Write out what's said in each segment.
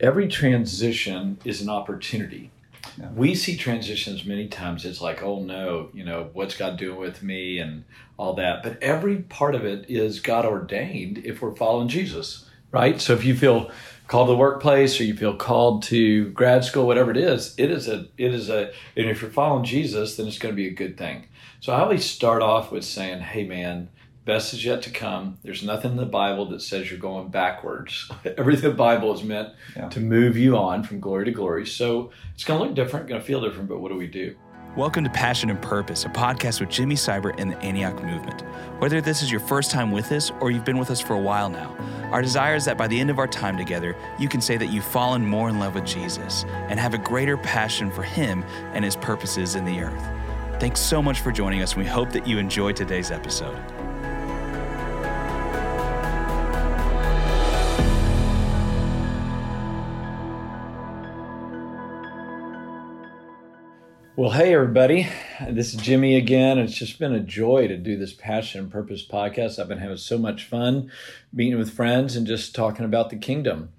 every transition is an opportunity. Yeah. We see transitions many times. It's like, oh no, you know, what's God doing with me and all that. But every part of it is God ordained if we're following Jesus, right? So if you feel called to the workplace or you feel called to grad school, whatever it is, it is a, it is a, and if you're following Jesus, then it's going to be a good thing. So I always start off with saying, hey man, best is yet to come. There's nothing in the Bible that says you're going backwards. Everything the Bible is meant Yeah. to move you on from glory to glory. So it's going to look different, going to feel different, but what do we do? Welcome to Passion and Purpose, a podcast with Jimmy Seibert and the Antioch Movement. Whether this is your first time with us or you've been with us for a while now, our desire is that by the end of our time together, you can say that you've fallen more in love with Jesus and have a greater passion for Him and His purposes in the earth. Thanks so much for joining us, and we hope that you enjoyed today's episode. Well, hey, everybody. This is Jimmy again. It's just been a joy to do this Passion and Purpose podcast. I've been having so much fun meeting with friends and just talking about the kingdom.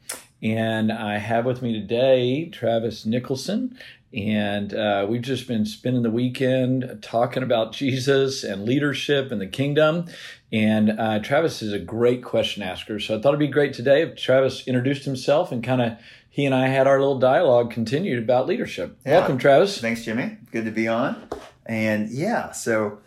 And I have with me today Travis Nicholson. And uh, we've just been spending the weekend talking about Jesus and leadership and the kingdom. And uh, Travis is a great question asker. So I thought it'd be great today if Travis introduced himself and kind of he and I had our little dialogue continued about leadership. Yeah. Welcome, Travis. Thanks, Jimmy. Good to be on. And yeah, so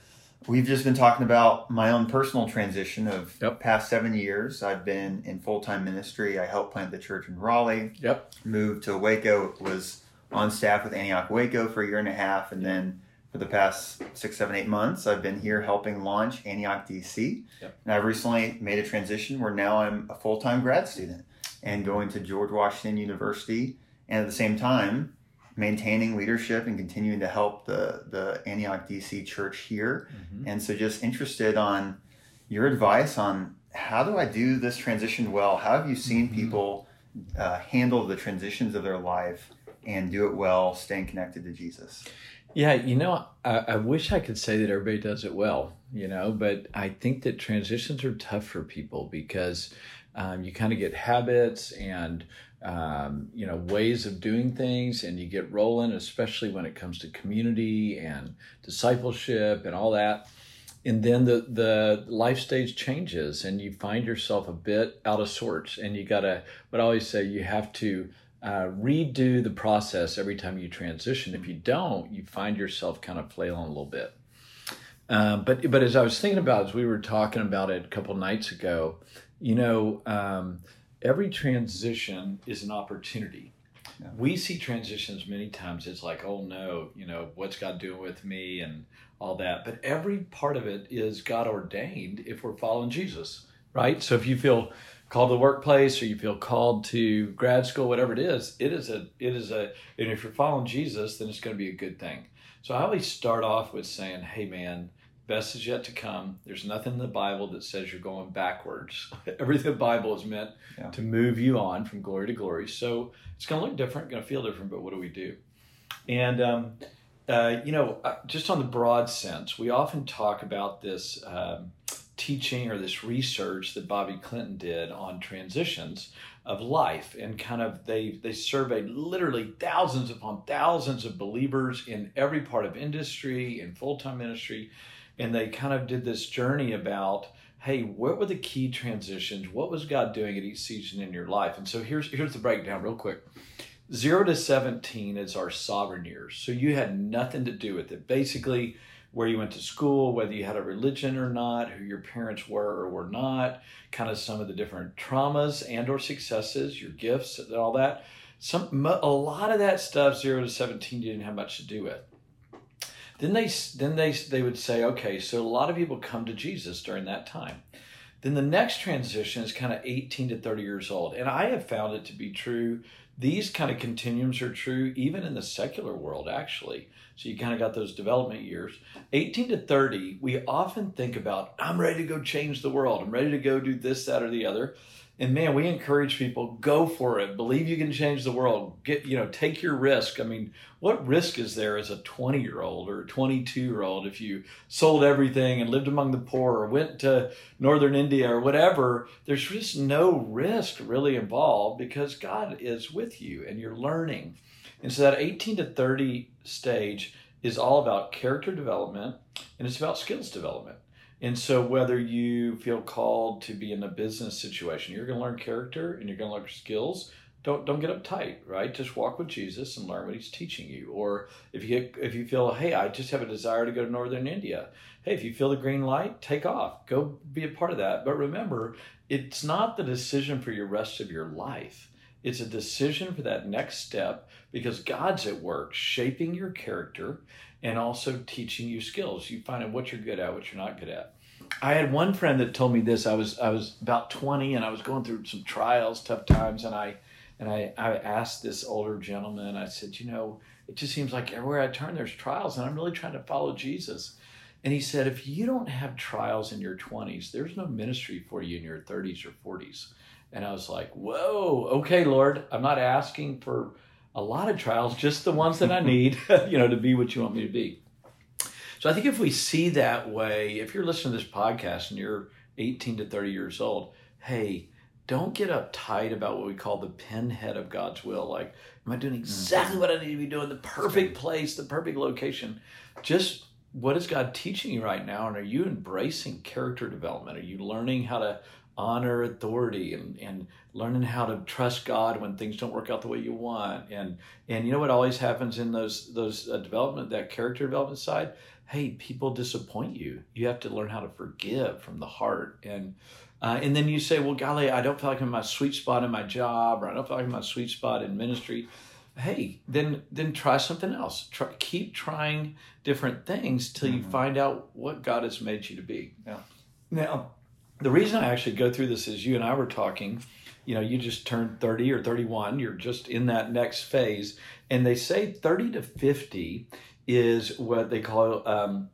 we've just been talking about my own personal transition of Yep. past seven years. I've been in full time ministry. I helped plant the church in Raleigh. Yep. Moved to Waco. Was on staff with Antioch Waco for a year and a half, and then for the past six, seven, eight months, I've been here helping launch Antioch DC. Yep. And I've recently made a transition where now I'm a full time grad student and going to George Washington University, and at the same time maintaining leadership and continuing to help the the Antioch DC church here. And so just interested on your advice on how do I do this transition well? How have you seen Mhm. people uh, handle the transitions of their life and do it well, staying connected to Jesus? Yeah, you know, I, I wish I could say that everybody does it well, you know, but I think that transitions are tough for people because um, you kind of get habits and, um, you know, ways of doing things and you get rolling, especially when it comes to community and discipleship and all that. And then the, the life stage changes and you find yourself a bit out of sorts. And you got to, what I always say, you have to uh, redo the process every time you transition. If you don't, you find yourself kind of flailing a little bit. Um, but but as I was thinking about, as we were talking about it a couple nights ago, you know, um, every transition is an opportunity. Yeah. We see transitions many times. It's like, oh no, you know, what's God doing with me and all that. But every part of it is God ordained if we're following Jesus, right? So if you feel called to the workplace or you feel called to grad school, whatever it is, it is a it is a and if you're following Jesus, then it's going to be a good thing. So I always start off with saying, hey man, best is yet to come. There's nothing in the Bible that says you're going backwards. Everything the Bible is meant Yeah. to move you on from glory to glory. So it's going to look different, going to feel different, but what do we do? And um, uh, you know, uh, just on the broad sense, we often talk about this um, teaching or this research that Bobby Clinton did on transitions of life, and kind of they they surveyed literally thousands upon thousands of believers in every part of industry in full time ministry, and they kind of did this journey about. Hey, what were the key transitions? What was God doing at each season in your life? And so here's here's the breakdown, real quick. Zero to 17 is our sovereign years. So you had nothing to do with it. Basically, where you went to school, whether you had a religion or not, who your parents were or were not, kind of some of the different traumas and or successes, your gifts, and all that. Some a lot of that stuff, zero to 17, you didn't have much to do with. Then they then they they would say, okay, so a lot of people come to Jesus during that time. Then the next transition is kind of 18 to 30 years old, and I have found it to be true. These kind of continuums are true even in the secular world actually. So you kind of got those development years. 18 to 30 we often think about i'm ready to go change the world. I'm ready to go do this that or the other and man, we encourage people go for it. Believe you can change the world. Get you know, take your risk. I mean, what risk is there as a 20 year old or 22 year old if you sold everything and lived among the poor or went to northern India or whatever? There's just no risk really involved because God is with you and you're learning. And so that 18 to 30 stage is all about character development and it's about skills development. And so, whether you feel called to be in a business situation, you're going to learn character and you're going to learn skills. Don't don't get uptight, right? Just walk with Jesus and learn what He's teaching you. Or if you if you feel, hey, I just have a desire to go to Northern India. Hey, if you feel the green light, take off. Go be a part of that. But remember, it's not the decision for your rest of your life. It's a decision for that next step because God's at work shaping your character and also teaching you skills. You find out what you're good at, what you're not good at. I had one friend that told me this. I was I was about 20 and I was going through some trials, tough times, and I and I, I asked this older gentleman, I said, you know, it just seems like everywhere I turn there's trials and I'm really trying to follow Jesus. And he said, if you don't have trials in your 20s, there's no ministry for you in your 30s or 40s. And I was like, whoa, okay, Lord, I'm not asking for a lot of trials, just the ones that I need, you know, to be what you want me to be. So I think if we see that way, if you're listening to this podcast and you're 18 to 30 years old, hey, don't get uptight about what we call the pinhead of God's will. Like, am I doing exactly mm-hmm. what I need to be doing? The perfect place, the perfect location. Just what is God teaching you right now? And are you embracing character development? Are you learning how to honor authority and, and learning how to trust God when things don't work out the way you want. And and you know what always happens in those those uh, development that character development side. Hey, people disappoint you. You have to learn how to forgive from the heart. And uh, and then you say, well, golly, I don't feel like I'm in my sweet spot in my job, or I don't feel like I'm in my sweet spot in ministry. Hey, then then try something else. Try, keep trying different things till mm-hmm. you find out what God has made you to be. Yeah. Now, the reason I actually go through this is you and I were talking. You know, you just turned 30 or 31, you're just in that next phase. And they say 30 to 50 is what they call um,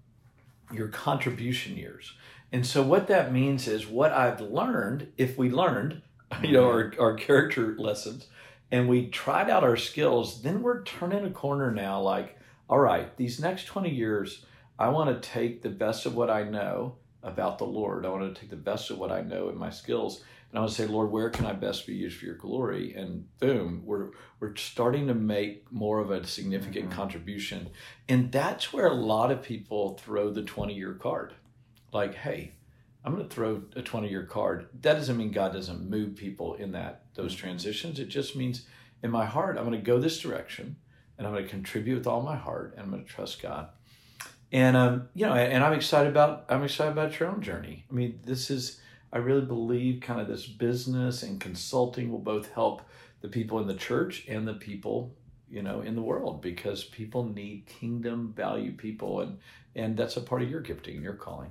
your contribution years. And so, what that means is what I've learned, if we learned, you know, our, our character lessons, and we tried out our skills, then we're turning a corner now like, all right, these next 20 years, I want to take the best of what I know about the Lord. I want to take the best of what I know and my skills, and I want to say, Lord, where can I best be used for your glory? And boom, we're we're starting to make more of a significant mm-hmm. contribution, and that's where a lot of people throw the twenty year card, like, hey. I'm going to throw a 20 year card. That doesn't mean God doesn't move people in that those mm-hmm. transitions. It just means in my heart, I'm going to go this direction and I'm going to contribute with all my heart and I'm going to trust God and um, you know, and I'm excited about I'm excited about your own journey. I mean, this is I really believe kind of this business and consulting will both help the people in the church and the people you know in the world because people need kingdom value people and and that's a part of your gifting your calling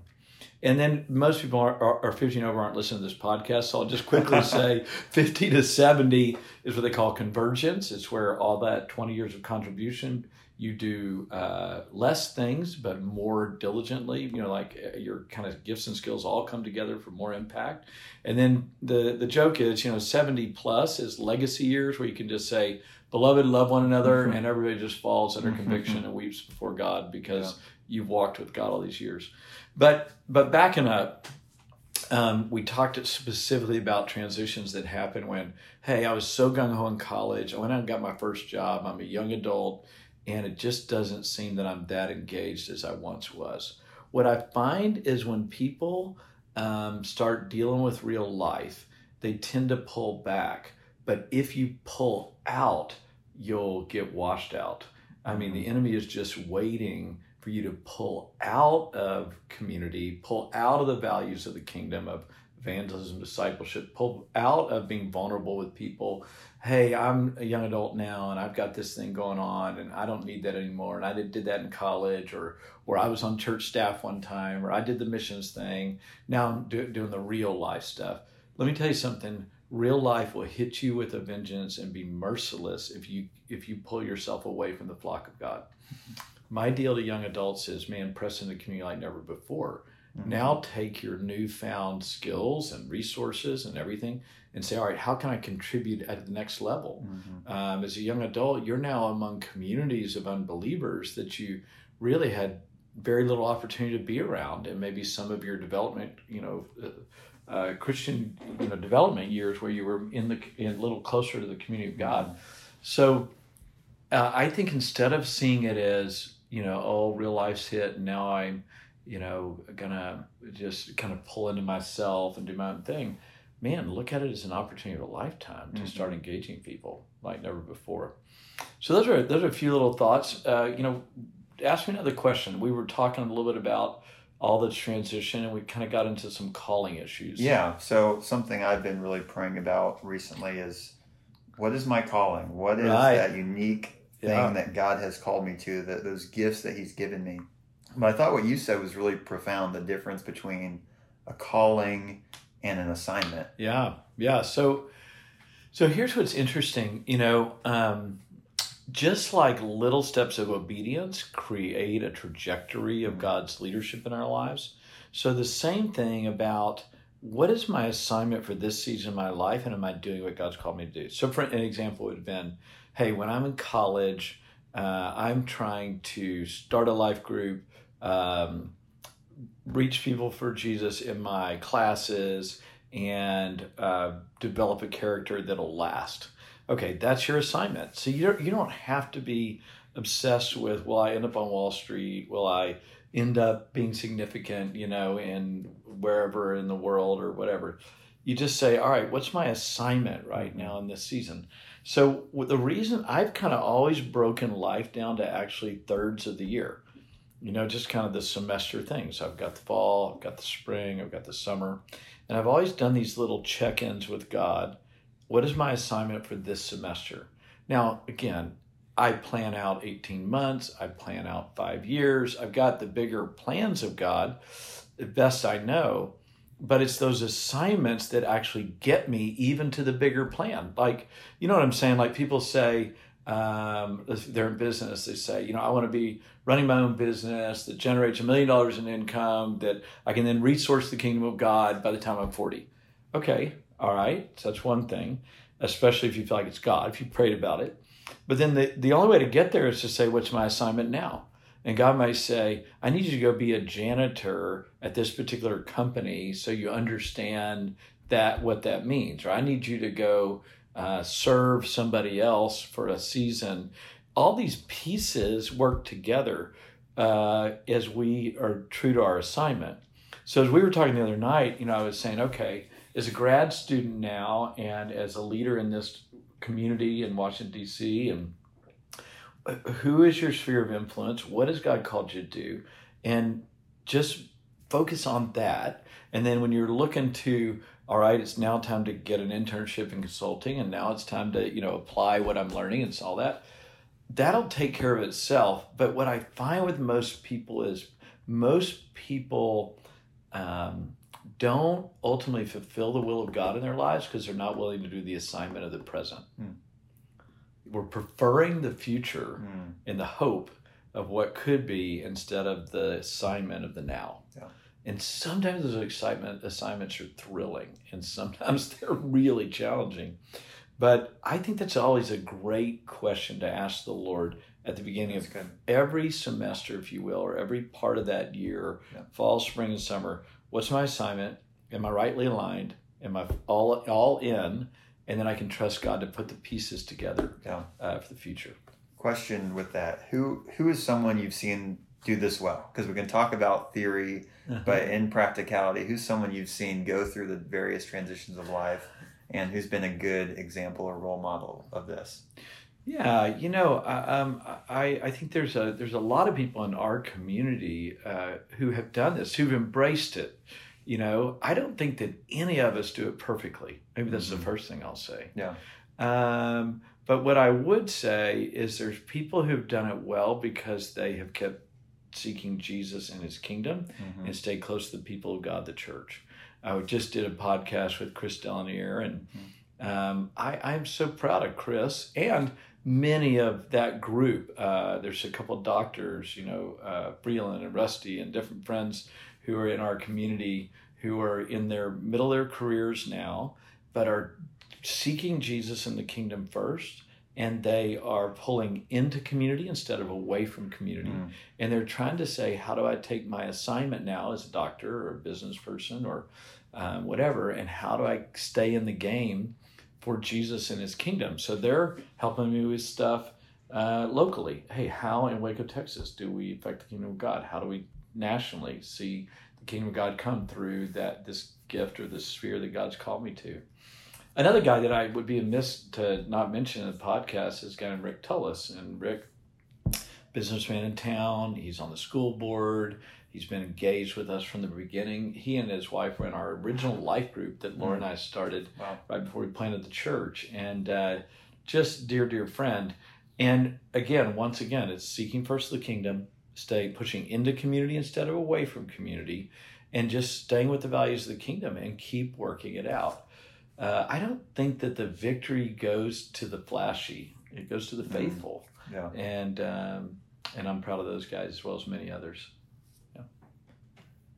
and then most people are, are, are 15 over aren't listening to this podcast so i'll just quickly say 50 to 70 is what they call convergence it's where all that 20 years of contribution you do uh, less things but more diligently you know like uh, your kind of gifts and skills all come together for more impact and then the the joke is you know 70 plus is legacy years where you can just say beloved love one another mm-hmm. and everybody just falls under mm-hmm. conviction and weeps before god because yeah. you've walked with god all these years but but backing up um, we talked specifically about transitions that happen when hey i was so gung-ho in college i went out and got my first job i'm a young adult and it just doesn't seem that I'm that engaged as I once was. What I find is when people um, start dealing with real life, they tend to pull back. But if you pull out, you'll get washed out. I mean, the enemy is just waiting for you to pull out of community, pull out of the values of the kingdom of evangelism, discipleship, pull out of being vulnerable with people hey, I'm a young adult now and I've got this thing going on and I don't need that anymore. And I did, did that in college or, or I was on church staff one time or I did the missions thing. Now I'm do, doing the real life stuff. Let me tell you something. Real life will hit you with a vengeance and be merciless if you if you pull yourself away from the flock of God. My deal to young adults is, man, press into community like never before. Mm-hmm. Now take your newfound skills and resources and everything and say, all right, how can I contribute at the next level? Mhm. Um, as a young adult, you're now among communities of unbelievers that you really had very little opportunity to be around, and maybe some of your development, you know, uh, uh, Christian, you know, development years where you were in the in a little closer to the community of God. So, uh, I think instead of seeing it as you know, oh, real life's hit, and now I'm, you know, gonna just kind of pull into myself and do my own thing. Man, look at it as an opportunity of a lifetime to Mhm. start engaging people like never before. So those are those are a few little thoughts. Uh, you know, ask me another question. We were talking a little bit about all this transition, and we kind of got into some calling issues. Yeah. So something I've been really praying about recently is what is my calling? What is Right. that unique thing Yeah. that God has called me to, that those gifts that He's given me? But I thought what you said was really profound the difference between a calling and an assignment. Yeah, yeah. So, so here's what's interesting. You know, um, just like little steps of obedience create a trajectory of God's leadership in our lives. So the same thing about what is my assignment for this season of my life, and am I doing what God's called me to do? So, for an example, would have been, hey, when I'm in college, uh, I'm trying to start a life group. Um, reach people for Jesus in my classes and uh, develop a character that'll last. Okay, that's your assignment. So you don't you don't have to be obsessed with will I end up on Wall Street? Will I end up being significant, you know, in wherever in the world or whatever. You just say, all right, what's my assignment right now in this season? So the reason I've kind of always broken life down to actually thirds of the year you know, just kind of the semester things. I've got the fall, I've got the spring, I've got the summer. And I've always done these little check ins with God. What is my assignment for this semester? Now, again, I plan out 18 months, I plan out five years. I've got the bigger plans of God, the best I know. But it's those assignments that actually get me even to the bigger plan. Like, you know what I'm saying? Like people say, um, they're in business, they say, you know, I want to be running my own business that generates a million dollars in income that I can then resource the kingdom of God by the time I'm 40. Okay, all right, so that's one thing, especially if you feel like it's God, if you prayed about it. But then the, the only way to get there is to say, what's my assignment now? And God might say, I need you to go be a janitor at this particular company so you understand that what that means. Or I need you to go uh, serve somebody else for a season. All these pieces work together uh, as we are true to our assignment. So as we were talking the other night, you know, I was saying, okay, as a grad student now and as a leader in this community in Washington D.C. and uh, who is your sphere of influence? What has God called you to do? And just focus on that. And then when you're looking to all right, it's now time to get an internship in consulting, and now it's time to you know apply what I'm learning and all that. That'll take care of itself. But what I find with most people is most people um, don't ultimately fulfill the will of God in their lives because they're not willing to do the assignment of the present. Hmm. We're preferring the future Mm. and the hope of what could be instead of the assignment of the now. Yeah. And sometimes those excitement assignments are thrilling, and sometimes they're really challenging. But I think that's always a great question to ask the Lord at the beginning That's of good. every semester, if you will, or every part of that year, Yeah. fall, spring, and summer. What's my assignment? Am I rightly aligned? Am I all all in? And then I can trust God to put the pieces together Yeah. uh, for the future. Question with that: Who who is someone you've seen do this well? Because we can talk about theory, but in practicality, who's someone you've seen go through the various transitions of life, and who's been a good example or role model of this? Yeah, you know, I- um, I I think there's a there's a lot of people in our community uh, who have done this, who've embraced it. You know, I don't think that any of us do it perfectly. Maybe that's Mhm. the first thing I'll say. Yeah. Um, but what I would say is there's people who've done it well because they have kept seeking Jesus and His kingdom Mhm. and stay close to the people of God, the church. I just did a podcast with Chris Delanier, and um, I, I'm so proud of Chris and many of that group. Uh, there's a couple of doctors, you know, uh, Breland and Rusty, and different friends who are in our community who are in their middle of their careers now. but are seeking Jesus and the kingdom first and they are pulling into community instead of away from community. Mm. And they're trying to say, how do I take my assignment now as a doctor or a business person or um, whatever, and how do I stay in the game for Jesus and his kingdom? So they're helping me with stuff uh, locally. Hey, how in Waco, Texas, do we affect the kingdom of God? How do we nationally see the kingdom of God come through that this gift or this sphere that God's called me to? Another guy that I would be amiss to not mention in the podcast is a guy named Rick Tullis. And Rick, businessman in town, he's on the school board. He's been engaged with us from the beginning. He and his wife were in our original life group that Laura and I started Wow. right before we planted the church. And uh, just dear, dear friend. And again, once again, it's seeking first the kingdom, stay pushing into community instead of away from community, and just staying with the values of the kingdom and keep working it out. Uh, I don't think that the victory goes to the flashy; it goes to the Mhm. faithful, Yeah. and um, and I'm proud of those guys as well as many others.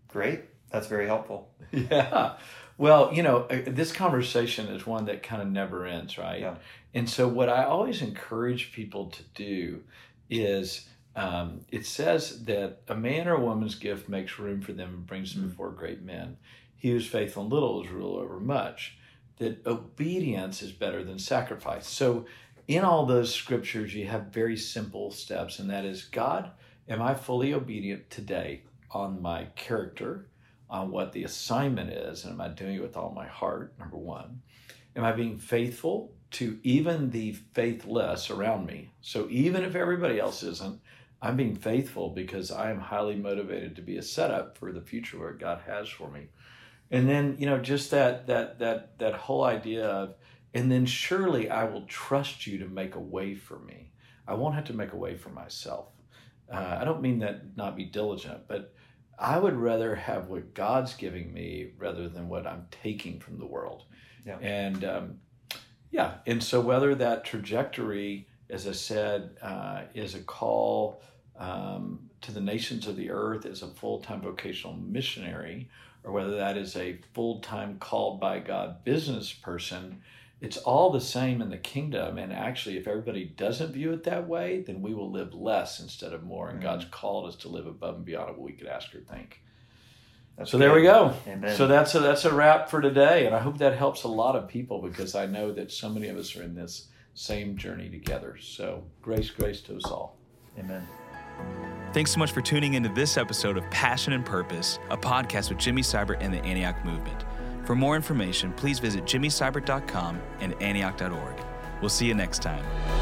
Great. That's very helpful. Yeah. Well, you know, uh, this conversation is one that kind of never ends, right? Yeah. And so, what I always encourage people to do is um, it says that a man or a woman's gift makes room for them and brings them Mm. before great men. He who's faithful in little is rule over much. That obedience is better than sacrifice. So, in all those scriptures, you have very simple steps, and that is God, am I fully obedient today on my character? on what the assignment is and am I doing it with all my heart? Number one. Am I being faithful to even the faithless around me? So even if everybody else isn't, I'm being faithful because I am highly motivated to be a setup for the future where God has for me. And then, you know, just that that that that whole idea of and then surely I will trust you to make a way for me. I won't have to make a way for myself. Uh, I don't mean that not be diligent, but I would rather have what God's giving me rather than what I'm taking from the world. Yeah. And um, yeah, and so whether that trajectory, as I said, uh, is a call um, to the nations of the earth as a full time vocational missionary, or whether that is a full time called by God business person, it's all the same in the kingdom. And actually, if everybody doesn't view it that way, then we will live less instead of more. And Mhm. God's called us to live above and beyond what we could ask or think. That's So there we go. Amen. So that's a, that's a wrap for today, and I hope that helps a lot of people because I know that so many of us are in this same journey together. So grace, grace to us all. Amen. Thanks so much for tuning into this episode of Passion and Purpose, a podcast with Jimmy Seibert and the Antioch Movement. For more information, please visit jimmyseibert.com and antioch.org. We'll see you next time.